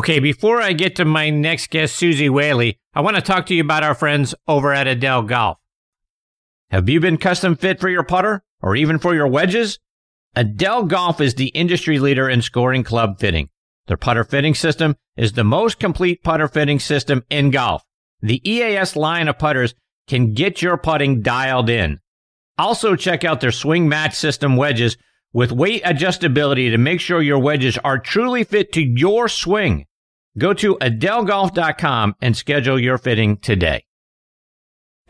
Okay, before I get to my next guest, Suzy Whaley, I want to talk to you about our friends over at Edel Golf. Have you been custom fit for your putter or even for your wedges? Edel Golf is the industry leader in scoring club fitting. Their putter fitting system is the most complete putter fitting system in golf. The EAS line of putters can get your putting dialed in. Also check out their swing match system wedges with weight adjustability to make sure your wedges are truly fit to your swing. Go to edelgolf.com and schedule your fitting today.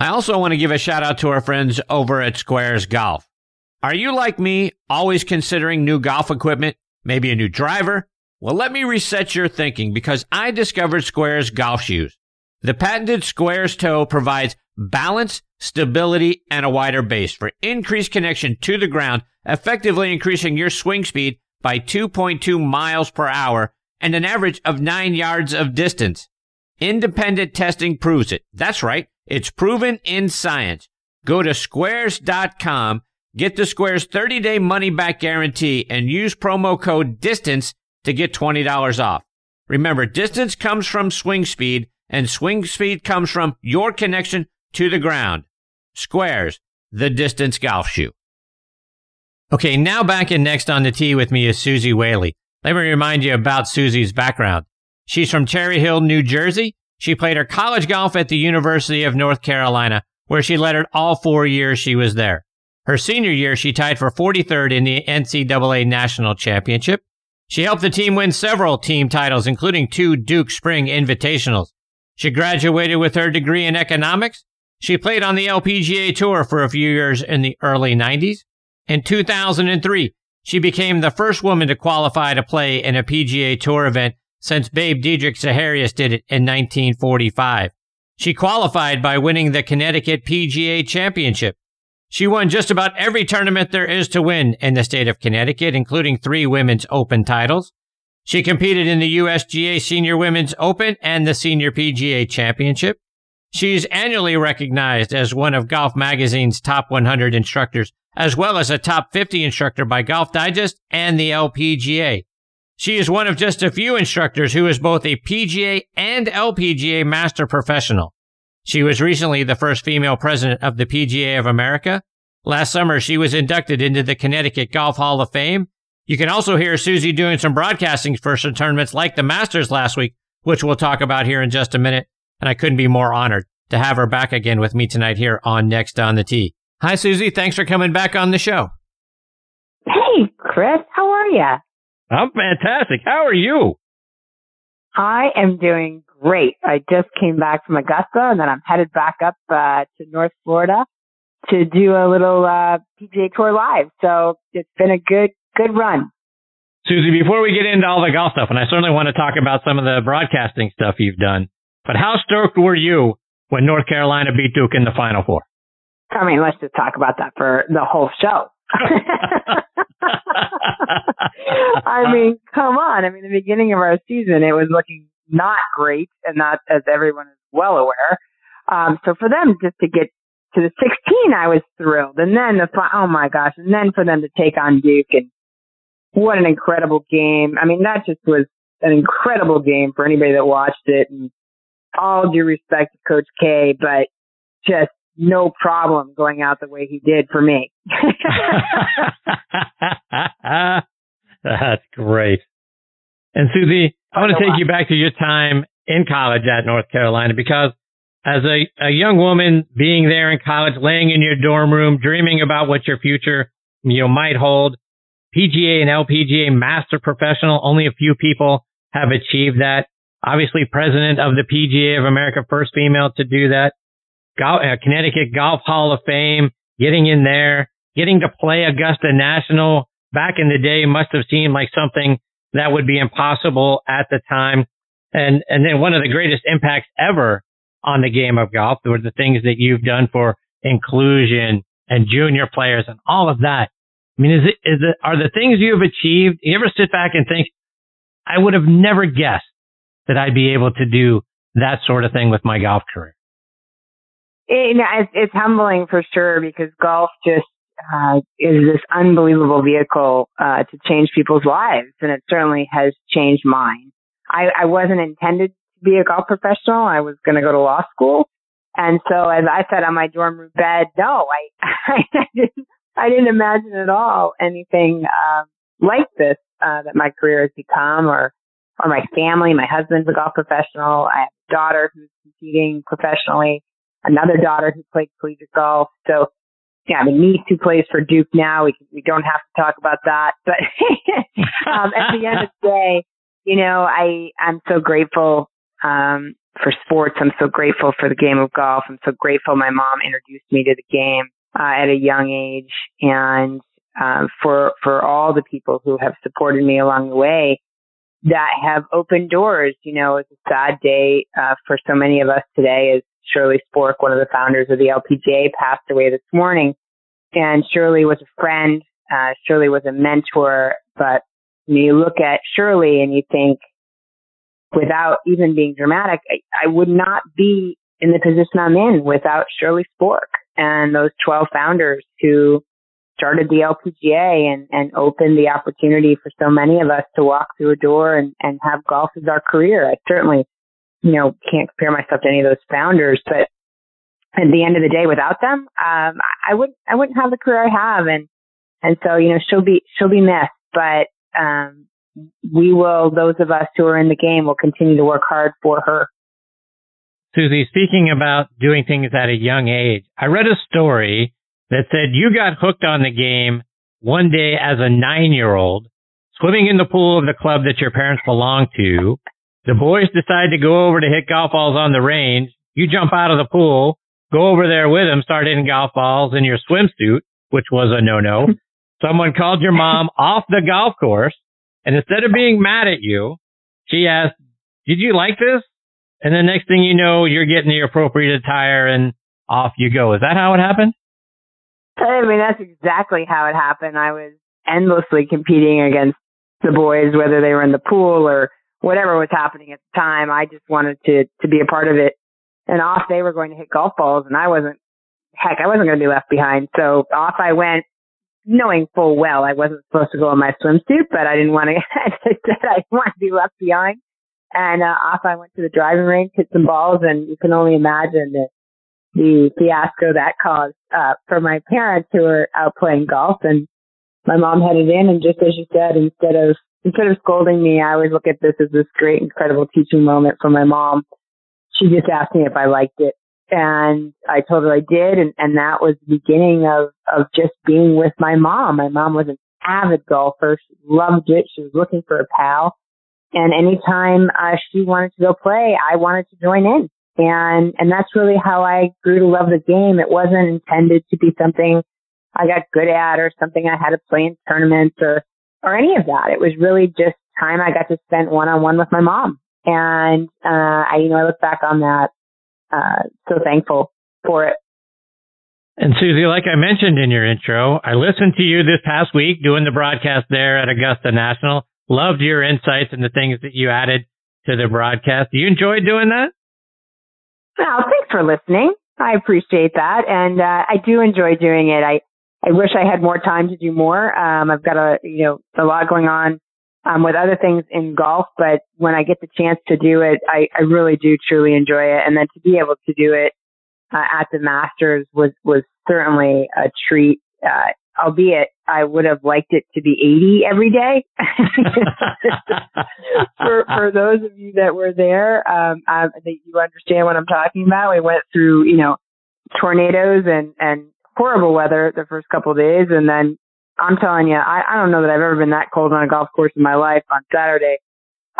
I also want to give a shout out to our friends over at Squares Golf. Are you like me, always considering new golf equipment, maybe a new driver? Well, let me reset your thinking because I discovered Squares golf shoes. The patented Squares toe provides balance, stability, and a wider base for increased connection to the ground, effectively increasing your swing speed by 2.2 miles per hour and an average of nine yards of distance. Independent testing proves it. That's right. It's proven in science. Go to squares.com, get the Squares 30 day money back guarantee and use promo code DISTANCE to get $20 off. Remember, distance comes from swing speed and swing speed comes from your connection to the ground. Squares, the distance golf shoe. Okay, now back in next on the tee with me is Suzy Whaley. Let me remind you about Suzy's background. She's from Cherry Hill, New Jersey. She played her college golf at the University of North Carolina, where she lettered all four years she was there. Her senior year, she tied for 43rd in the NCAA National Championship. She helped the team win several team titles, including two Duke Spring Invitationals. She graduated with her degree in economics. She played on the LPGA Tour for a few years in the early 90s. In 2003, she became the first woman to qualify to play in a PGA Tour event since Babe Didrikson Zaharias did it in 1945. She qualified by winning the Connecticut PGA Championship. She won just about every tournament there is to win in the state of Connecticut, including three women's open titles. She competed in the USGA Senior Women's Open and the Senior PGA Championship. She's annually recognized as one of Golf Magazine's top 100 instructors as well as a top 50 instructor by Golf Digest and the LPGA. She is one of just a few instructors who is both a PGA and LPGA master professional. She was recently the first female president of the PGA of America. Last summer, she was inducted into the Connecticut Golf Hall of Fame. You can also hear Suzy doing some broadcasting for some tournaments like the Masters last week, which we'll talk about here in just a minute. And I couldn't be more honored to have her back again with me tonight here on Next on the Tee. Hi, Suzy. Thanks for coming back on the show. Hey, Chris. How are you? I'm fantastic. How are you? I am doing great. I just came back from Augusta and then I'm headed back up uh, to North Florida to do a little uh, PGA Tour live. So it's been a good, good run. Suzy, before we get into all the golf stuff, and I certainly want to talk about some of the broadcasting stuff you've done, but how stoked were you when North Carolina beat Duke in the Final Four? I mean, let's just talk about that for the whole show. I mean, come on. I mean, the beginning of our season, it was looking not great, and not as everyone is well aware. Um, so for them just to get to the 16, I was thrilled. And then the, oh my gosh, and then for them to take on Duke and what an incredible game. I mean, that just was an incredible game for anybody that watched it and all due respect to Coach K, but just no problem going out the way he did for me. That's great. And Suzy, I want to take you back to your time in college at North Carolina because as a, a young woman being there in college, laying in your dorm room, dreaming about what your future, you know, might hold, PGA and LPGA master professional, only a few people have achieved that. Obviously president of the PGA of America, first female to do that. Golf, uh, Connecticut Golf Hall of Fame, getting in there, getting to play Augusta National back in the day must have seemed like something that would be impossible at the time. And, and then one of the greatest impacts ever on the game of golf were the things that you've done for inclusion and junior players and all of that. I mean, is it, is it, are the things you have achieved, you ever sit back and think, I would have never guessed that I'd be able to do that sort of thing with my golf career? It, it's, it's humbling for sure because golf just uh, is this unbelievable vehicle uh, to change people's lives, and it certainly has changed mine. I, I wasn't intended to be a golf professional. I was going to go to law school. And so as I sat on my dorm room bed, no, I, I didn't, I didn't imagine at all anything, um, like this, uh, that my career has become or, or my family. My husband's a golf professional. I have a daughter who's competing professionally, another daughter who played collegiate golf. So yeah, mean, niece who plays for Duke now. We we don't have to talk about that, but um, at the end of the day, you know, I I'm so grateful um, for sports. I'm so grateful for the game of golf. I'm so grateful my mom introduced me to the game uh, at a young age, and um, for for all the people who have supported me along the way that have opened doors. You know, it's a sad day uh, for so many of us today as Shirley Spork, one of the founders of the LPGA, passed away this morning. And Shirley was a friend. Uh, Shirley was a mentor. But when you look at Shirley and you think, without even being dramatic, I, I would not be in the position I'm in without Shirley Spork and those 12 founders who started the LPGA and, and opened the opportunity for so many of us to walk through a door and, and have golf as our career. I certainly you know, can't compare myself to any of those founders, but at the end of the day, without them, um, I wouldn't, I wouldn't have the career I have. And, and so, you know, she'll be, she'll be missed, but, um, we will, those of us who are in the game will continue to work hard for her. Suzy, speaking about doing things at a young age, I read a story that said you got hooked on the game one day as a nine year old, swimming in the pool of the club that your parents belonged to. The boys decide to go over to hit golf balls on the range. You jump out of the pool, go over there with them, start hitting golf balls in your swimsuit, which was a no-no. Someone called your mom off the golf course, and instead of being mad at you, she asked, did you like this? And the next thing you know, you're getting the appropriate attire and off you go. Is that how it happened? I mean, that's exactly how it happened. I was endlessly competing against the boys, whether they were in the pool or whatever was happening at the time. I just wanted to to be a part of it. And off they were going to hit golf balls, and I wasn't. Heck, I wasn't going to be left behind. So off I went, knowing full well I wasn't supposed to go in my swimsuit, but I didn't want to. I said, I didn't want to be left behind. And uh, off I went to the driving range, hit some balls, and you can only imagine the the fiasco that caused uh, for my parents who were out playing golf. And my mom headed in, and just as you said, instead of instead of scolding me, I always look at this as this great, incredible teaching moment for my mom. She just asked me if I liked it. And I told her I did. And, and that was the beginning of, of just being with my mom. My mom was an avid golfer. She loved it. She was looking for a pal. And anytime uh, she wanted to go play, I wanted to join in. And, and that's really how I grew to love the game. It wasn't intended to be something I got good at or something I had to play in tournaments or or any of that. It was really just time I got to spend one on one with my mom. And, uh, I, you know, I look back on that, uh, so thankful for it. And Suzy, like I mentioned in your intro, I listened to you this past week doing the broadcast there at Augusta National. Loved your insights and the things that you added to the broadcast. Do you enjoy doing that? Well, thanks for listening. I appreciate that. And, uh, I do enjoy doing it. I, I wish I had more time to do more. Um, I've got a, you know, a lot going on, um, with other things in golf, but when I get the chance to do it, I, I really do truly enjoy it. And then to be able to do it, uh, at the Masters was, was certainly a treat. Uh, albeit I would have liked it to be 80 every day. for, for those of you that were there, um, I think you understand what I'm talking about. We went through, you know, tornadoes and, and horrible weather the first couple of days, and then I'm telling you, I, I don't know that I've ever been that cold on a golf course in my life on Saturday.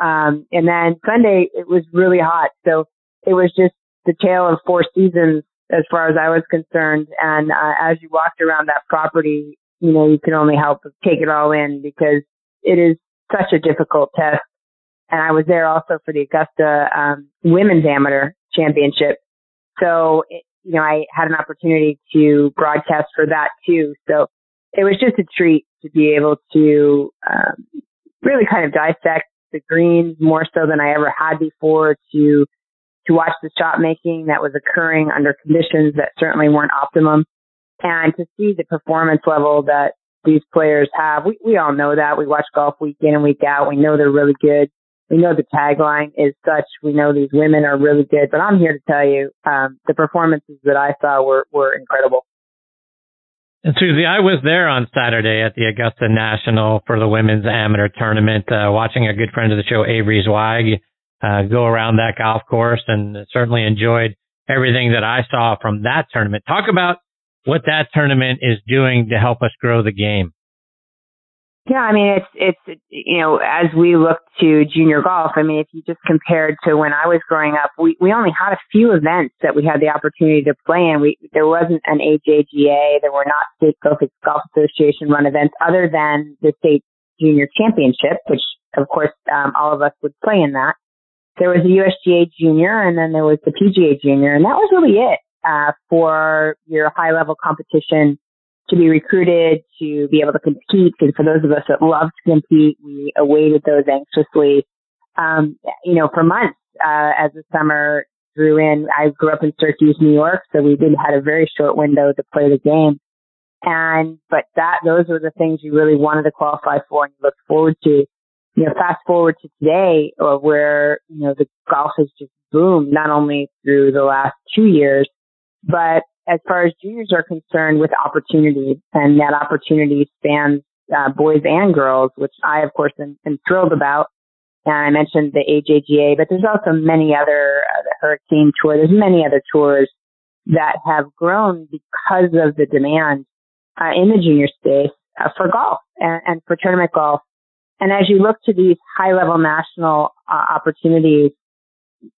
Um, and then Sunday it was really hot, so it was just the tale of four seasons as far as I was concerned. And uh, as you walked around that property, you know, you can only help take it all in because it is such a difficult test. And I was there also for the Augusta um, Women's Amateur Championship. So you know, I had an opportunity to broadcast for that too. So it was just a treat to be able to um, really kind of dissect the greens more so than I ever had before to to watch the shot making that was occurring under conditions that certainly weren't optimum and to see the performance level that these players have. We we all know that. We watch golf week in and week out. We know they're really good. We know the tagline is such. We know these women are really good, but I'm here to tell you, um, the performances that I saw were, were incredible. And Suzy, I was there on Saturday at the Augusta National for the women's amateur tournament, uh, watching a good friend of the show, Avery Zweig, uh, go around that golf course and certainly enjoyed everything that I saw from that tournament. Talk about what that tournament is doing to help us grow the game. Yeah, I mean, it's, it's, you know, as we look to junior golf, I mean, if you just compared to when I was growing up, we, we only had a few events that we had the opportunity to play in. We, there wasn't an AJGA. There were not state golf association run events other than the state junior championship, which of course, um, all of us would play in that. There was the USGA junior and then there was the PGA junior and that was really it, uh, for your high level competition to be recruited, to be able to compete. And for those of us that love to compete, we awaited those anxiously. Um, you know, for months, uh, as the summer drew in, I grew up in Syracuse, New York, so we did had a very short window to play the game. And, but that, those were the things you really wanted to qualify for and you looked forward to. You know, fast forward to today, or uh, where, you know, the golf has just boomed, not only through the last two years, but as far as juniors are concerned with opportunity and that opportunity spans uh, boys and girls, which I of course am, am, thrilled about. And I mentioned the AJGA, but there's also many other, uh, the Hurricane Tour, there's many other tours that have grown because of the demand uh, in the junior space uh, for golf and, and, for tournament golf. And as you look to these high level national uh, opportunities,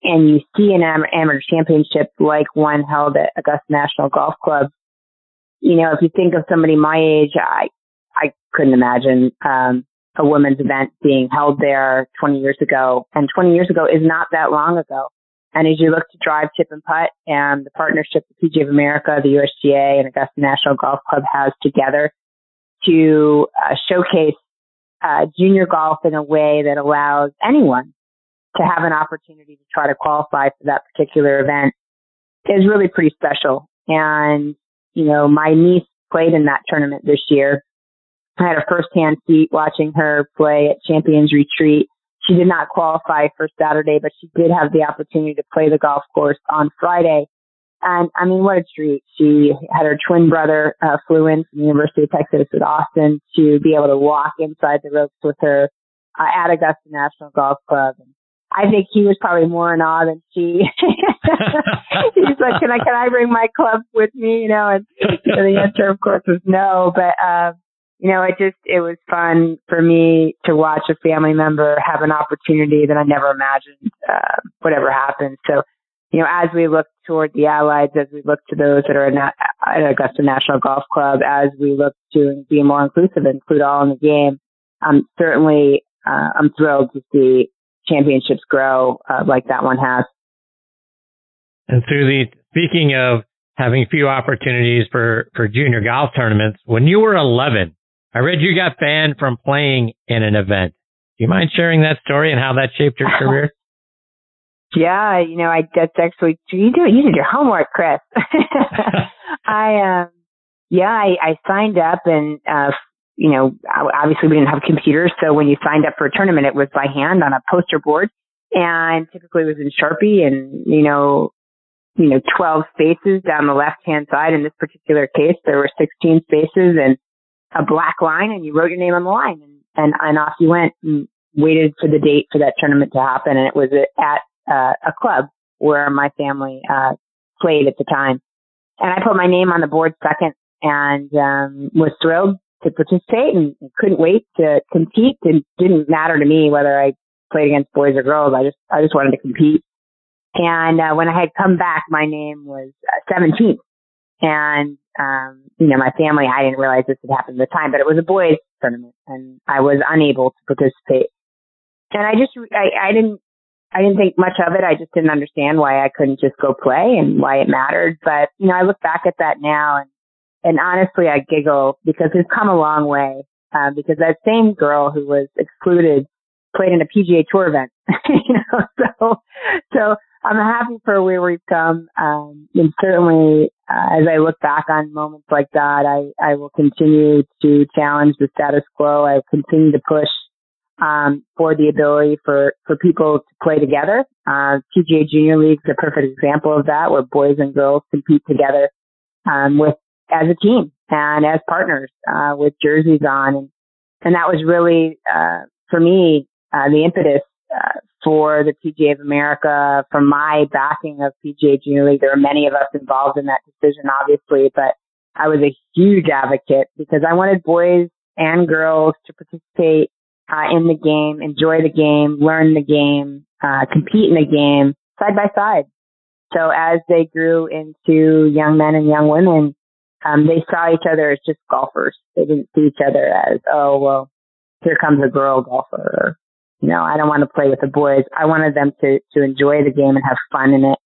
and you see an amateur championship like one held at Augusta National Golf Club, you know, if you think of somebody my age, I, I couldn't imagine, um, a women's event being held there 20 years ago. And 20 years ago is not that long ago. And as you look to drive, chip and putt and the partnership the PGA of America, the USGA and Augusta National Golf Club has together to uh, showcase uh, junior golf in a way that allows anyone to have an opportunity to try to qualify for that particular event is really pretty special. And, you know, my niece played in that tournament this year. I had a first-hand seat watching her play at Champions Retreat. She did not qualify for Saturday, but she did have the opportunity to play the golf course on Friday. And I mean, what a treat. She had her twin brother uh, flew in from the University of Texas at Austin to be able to walk inside the ropes with her uh, at Augusta National Golf Club. And I think he was probably more in awe than she. He's like, "Can I can I bring my club with me?" You know, and so the answer, of course, was no. But uh, you know, it just it was fun for me to watch a family member have an opportunity that I never imagined uh, would ever happen. So, you know, as we look toward the allies, as we look to those that are at Augusta National Golf Club, as we look to be more inclusive and include all in the game, um, certainly uh, I'm thrilled to see championships grow uh, like that one has. And Suzy, speaking of having few opportunities for, for junior golf tournaments, when you were 11, I read you got banned from playing in an event. Do you mind sharing that story and how that shaped your career? yeah, you know, I that's actually you do you did your homework, Chris. I um yeah, I, I signed up and uh you know, obviously we didn't have computers. So when you signed up for a tournament, it was by hand on a poster board and typically it was in Sharpie and, you know, you know, 12 spaces down the left hand side. In this particular case, there were 16 spaces and a black line and you wrote your name on the line and, and, and off you went and waited for the date for that tournament to happen. And it was at uh, a club where my family, uh, played at the time. And I put my name on the board second and, um, was thrilled to participate and couldn't wait to compete. It didn't matter to me whether I played against boys or girls. I just, I just wanted to compete. And, uh, when I had come back, my name was uh, 17th. And, um, you know, my family, I didn't realize this had happened at the time, but it was a boys tournament and I was unable to participate. And I just, I, I didn't, I didn't think much of it. I just didn't understand why I couldn't just go play and why it mattered. But, you know, I look back at that now and and honestly, I giggle because we've come a long way. Uh, because that same girl who was excluded played in a PGA Tour event. you know, so so I'm happy for where we've come. Um, and certainly, uh, as I look back on moments like that, I I will continue to challenge the status quo. I will continue to push um, for the ability for, for people to play together. Uh, PGA Junior League is a perfect example of that, where boys and girls compete together um, with as a team and as partners uh, with jerseys on, and and that was really uh, for me uh, the impetus uh, for the PGA of America, for my backing of PGA Junior League. There are many of us involved in that decision, obviously, but I was a huge advocate because I wanted boys and girls to participate uh, in the game, enjoy the game, learn the game, uh, compete in the game side by side. So as they grew into young men and young women, um, they saw each other as just golfers. They didn't see each other as, oh, well, here comes a girl golfer. You know, I don't want to play with the boys. I wanted them to, to enjoy the game and have fun in it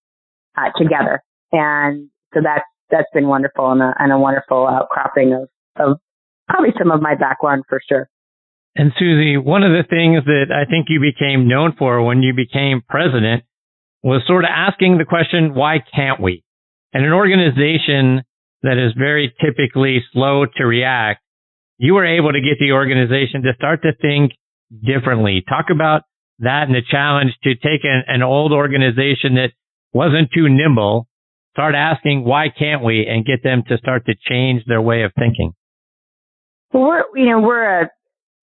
uh, together. And so that's, that's been wonderful and a, and a wonderful outcropping of, of probably some of my background for sure. And Suzy, one of the things that I think you became known for when you became president was sort of asking the question, why can't we? And an organization that is very typically slow to react, you were able to get the organization to start to think differently. Talk about that and the challenge to take an, an old organization that wasn't too nimble, start asking why can't we and get them to start to change their way of thinking. Well, we're, you know, we're a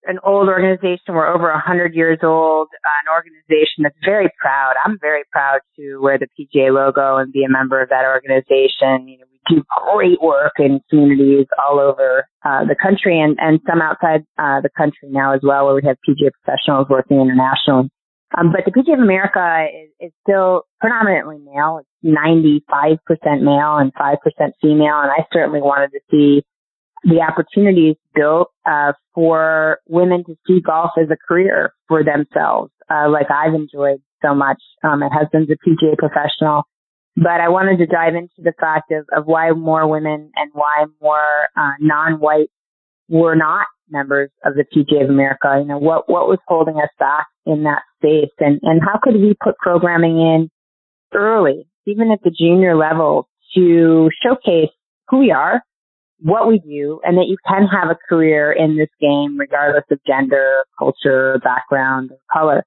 an old organization. We're over a hundred years old. Uh, an organization that's very proud. I'm very proud to wear the PGA logo and be a member of that organization. You know, do great work in communities all over uh, the country and and some outside uh, the country now as well, where we have PGA professionals working internationally. Um, but the PGA of America is, is still predominantly male. It's 95% male and 5% female. And I certainly wanted to see the opportunities built uh, for women to see golf as a career for themselves, uh, like I've enjoyed so much. Um, my husband's a PGA professional, but I wanted to dive into the fact of, of why more women and why more uh, non-white were not members of the PGA of America. You know, what what was holding us back in that space, and and how could we put programming in early, even at the junior level, to showcase who we are what we do and that you can have a career in this game regardless of gender, culture, background, or color.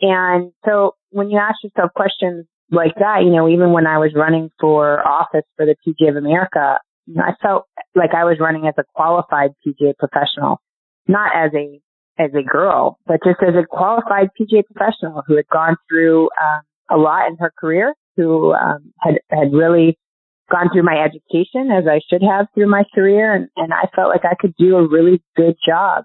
And so when you ask yourself questions like that, you know, even when I was running for office for the PGA of America, you know, I felt like I was running as a qualified PGA professional, not as a as a girl, but just as a qualified PGA professional who had gone through um, a lot in her career, who um, had had really gone through my education as I should have through my career, and, and I felt like I could do a really good job.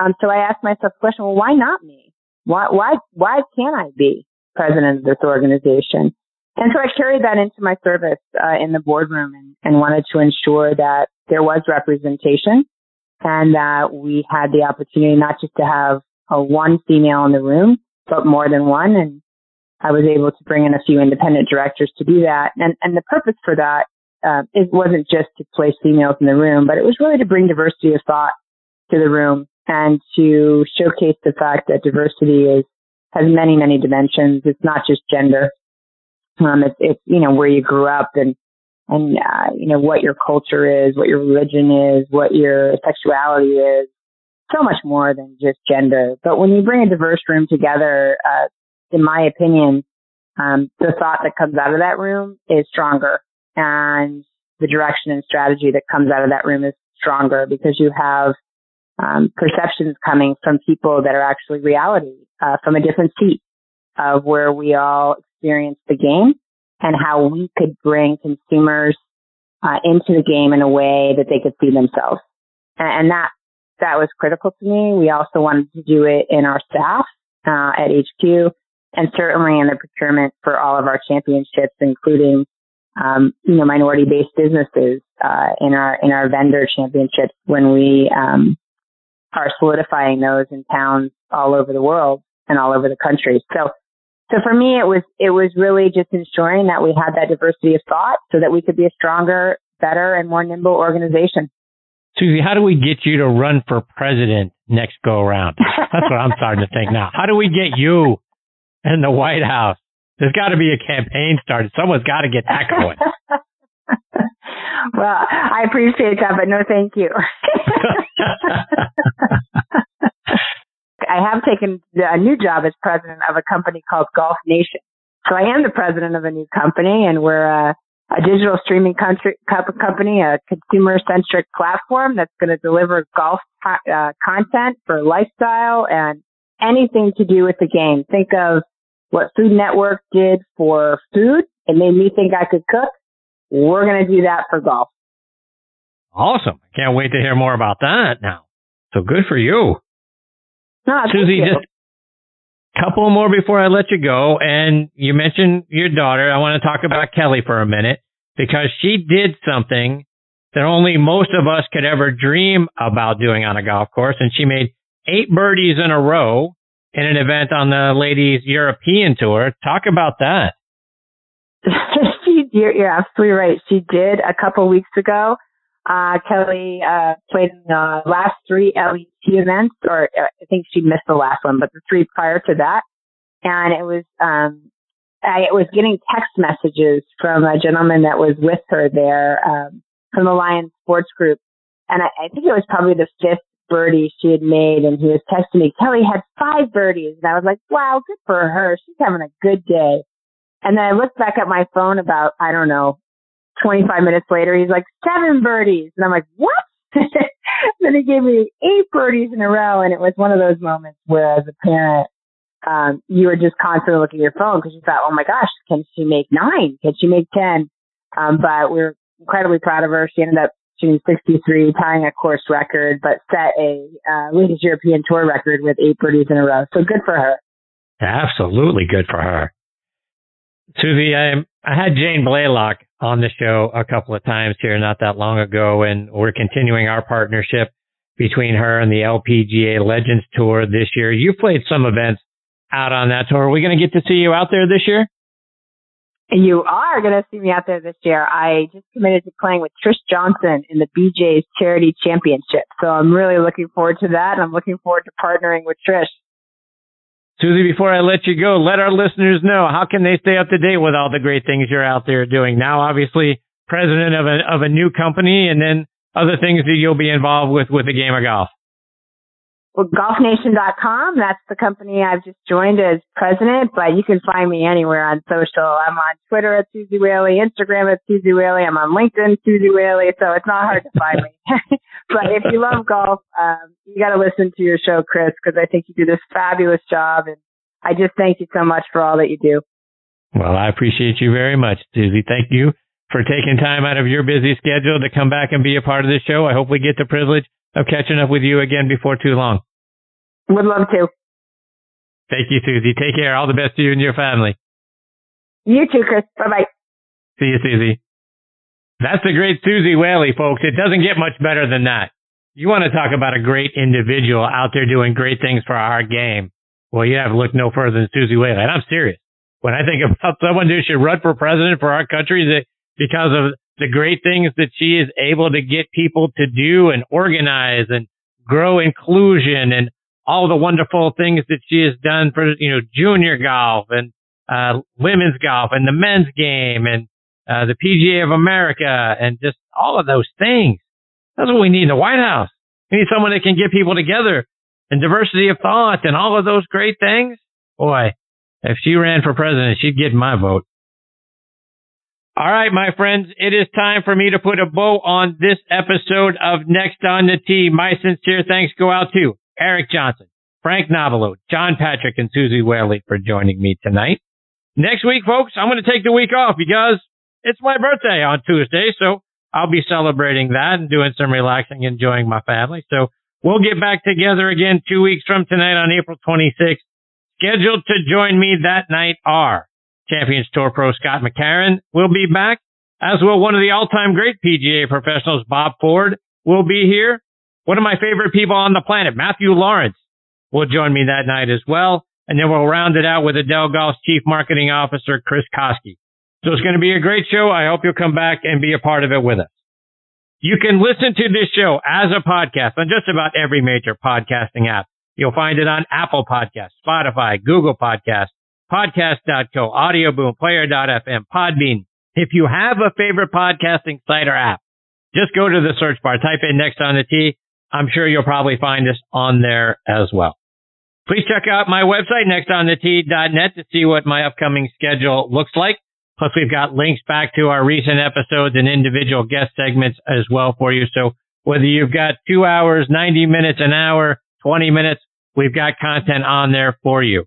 Um, so I asked myself the question, well, why not me? Why, why, why can't I be president of this organization? And so I carried that into my service uh, in the boardroom and, and wanted to ensure that there was representation and that we had the opportunity not just to have a one female in the room, but more than one. And I was able to bring in a few independent directors to do that. And, and the purpose for that, uh, it wasn't just to place females in the room, but it was really to bring diversity of thought to the room and to showcase the fact that diversity is, has many, many dimensions. It's not just gender. Um, it's, it's, you know, where you grew up and, and, uh, you know, what your culture is, what your religion is, what your sexuality is, so much more than just gender. But when you bring a diverse room together, uh, in my opinion, um, the thought that comes out of that room is stronger and the direction and strategy that comes out of that room is stronger because you have um, perceptions coming from people that are actually reality uh, from a different seat of where we all experience the game and how we could bring consumers uh, into the game in a way that they could see themselves. And, and that that was critical to me. We also wanted to do it in our staff uh, at HQ and certainly in the procurement for all of our championships, including um, you know minority-based businesses uh, in our in our vendor championships when we um, are solidifying those in towns all over the world and all over the country. So, so for me, it was it was really just ensuring that we had that diversity of thought so that we could be a stronger, better, and more nimble organization. Suzy, how do we get you to run for president next go around? That's what I'm starting to think now. How do we get you in the White House. There's got to be a campaign started. Someone's got to get that going. well, I appreciate that, but no, thank you. I have taken a new job as president of a company called Golf Nation. So I am the president of a new company and we're a, a digital streaming country, company, a consumer centric platform that's going to deliver golf uh, content for lifestyle and anything to do with the game. Think of what Food Network did for food. It made me think I could cook. We're going to do that for golf. Awesome. I can't wait to hear more about that now. So good for you. No, Suzy, you. just a couple more before I let you go. And you mentioned your daughter. I want to talk about Kelly for a minute because she did something that only most of us could ever dream about doing on a golf course. And she made eight birdies in a row in an event on the ladies European tour. Talk about that. you're, you're absolutely right. She did a couple weeks ago. Uh, Kelly, uh, played in the last three LET events, or uh, I think she missed the last one, but the three prior to that. And it was, um, I was getting text messages from a gentleman that was with her there, um, from the Lions Sports Group. And I, I think it was probably the fifth birdie she had made and he was texting me, Kelly had five birdies. And I was like, wow, good for her. She's having a good day. And then I looked back at my phone about, I don't know, 25 minutes later. He's like, seven birdies. And I'm like, what? then he gave me eight birdies in a row. And it was one of those moments where as a parent, um, you were just constantly looking at your phone because you thought, oh my gosh, can she make nine? Can she make 10? Um, but we're incredibly proud of her. She ended up shooting 63, tying a course record, but set a uh, ladies European Tour record with eight birdies in a row. So good for her. Absolutely good for her. Suzy, I, I had Jane Blalock on the show a couple of times here not that long ago, and we're continuing our partnership between her and the LPGA Legends Tour this year. You played some events out on that tour. Are we going to get to see you out there this year? You are going to see me out there this year. I just committed to playing with Trish Johnson in the BJ's Charity Championship. So I'm really looking forward to that. And I'm looking forward to partnering with Trish. Suzy, before I let you go, let our listeners know how can they stay up to date with all the great things you're out there doing. Now, obviously, president of a, of a new company and then other things that you'll be involved with with the game of golf. Well, golfnation.com. That's the company I've just joined as president, but you can find me anywhere on social. I'm on Twitter at Suzy Whaley, Instagram at Suzy Whaley. I'm on LinkedIn, Suzy Whaley. So it's not hard to find me. but if you love golf, um, you got to listen to your show, Chris, because I think you do this fabulous job. And I just thank you so much for all that you do. Well, I appreciate you very much, Suzy. Thank you for taking time out of your busy schedule to come back and be a part of this show. I hope we get the privilege of catching up with you again before too long. Would love to. Thank you, Suzy. Take care. All the best to you and your family. You too, Chris. Bye bye. See you, Suzy. That's the great Suzy Whaley, folks. It doesn't get much better than that. You want to talk about a great individual out there doing great things for our game. Well, you have to look no further than Suzy Whaley. And I'm serious. When I think about someone who should run for president for our country that because of the great things that she is able to get people to do and organize and grow inclusion and all the wonderful things that she has done for, you know, junior golf and, uh, women's golf and the men's game and, uh, the PGA of America and just all of those things. That's what we need in the White House. We need someone that can get people together and diversity of thought and all of those great things. Boy, if she ran for president, she'd get my vote. All right, my friends, it is time for me to put a bow on this episode of Next on the Tee. My sincere thanks go out to Eric Johnson, Frank Nobilo, John Patrick, and Suzy Whaley for joining me tonight. Next week, folks, I'm going to take the week off because it's my birthday on Tuesday, so I'll be celebrating that and doing some relaxing, enjoying my family. So we'll get back together again two weeks from tonight on April 26th. Scheduled to join me that night are Champions Tour Pro Scott McCarron will be back, as will one of the all-time great PGA professionals, Bob Ford, will be here. One of my favorite people on the planet, Matthew Lawrence, will join me that night as well. And then we'll round it out with Edel Golf's Chief Marketing Officer, Chris Koski. So it's going to be a great show. I hope you'll come back and be a part of it with us. You can listen to this show as a podcast on just about every major podcasting app. You'll find it on Apple Podcasts, Spotify, Google Podcasts, Podcast.co, Audioboom, Player.fm, Podbean. If you have a favorite podcasting site or app, just go to the search bar, type in next on the Tee. I'm sure you'll probably find us on there as well. Please check out my website, nextonthetee.net, to see what my upcoming schedule looks like. Plus, we've got links back to our recent episodes and individual guest segments as well for you. So whether you've got two hours, 90 minutes, an hour, 20 minutes, we've got content on there for you.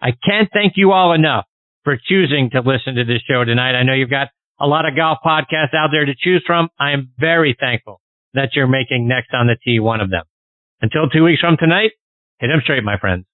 I can't thank you all enough for choosing to listen to this show tonight. I know you've got a lot of golf podcasts out there to choose from. I am very thankful that you're making Next on the Tee one of them. Until two weeks from tonight, hit them straight, my friends.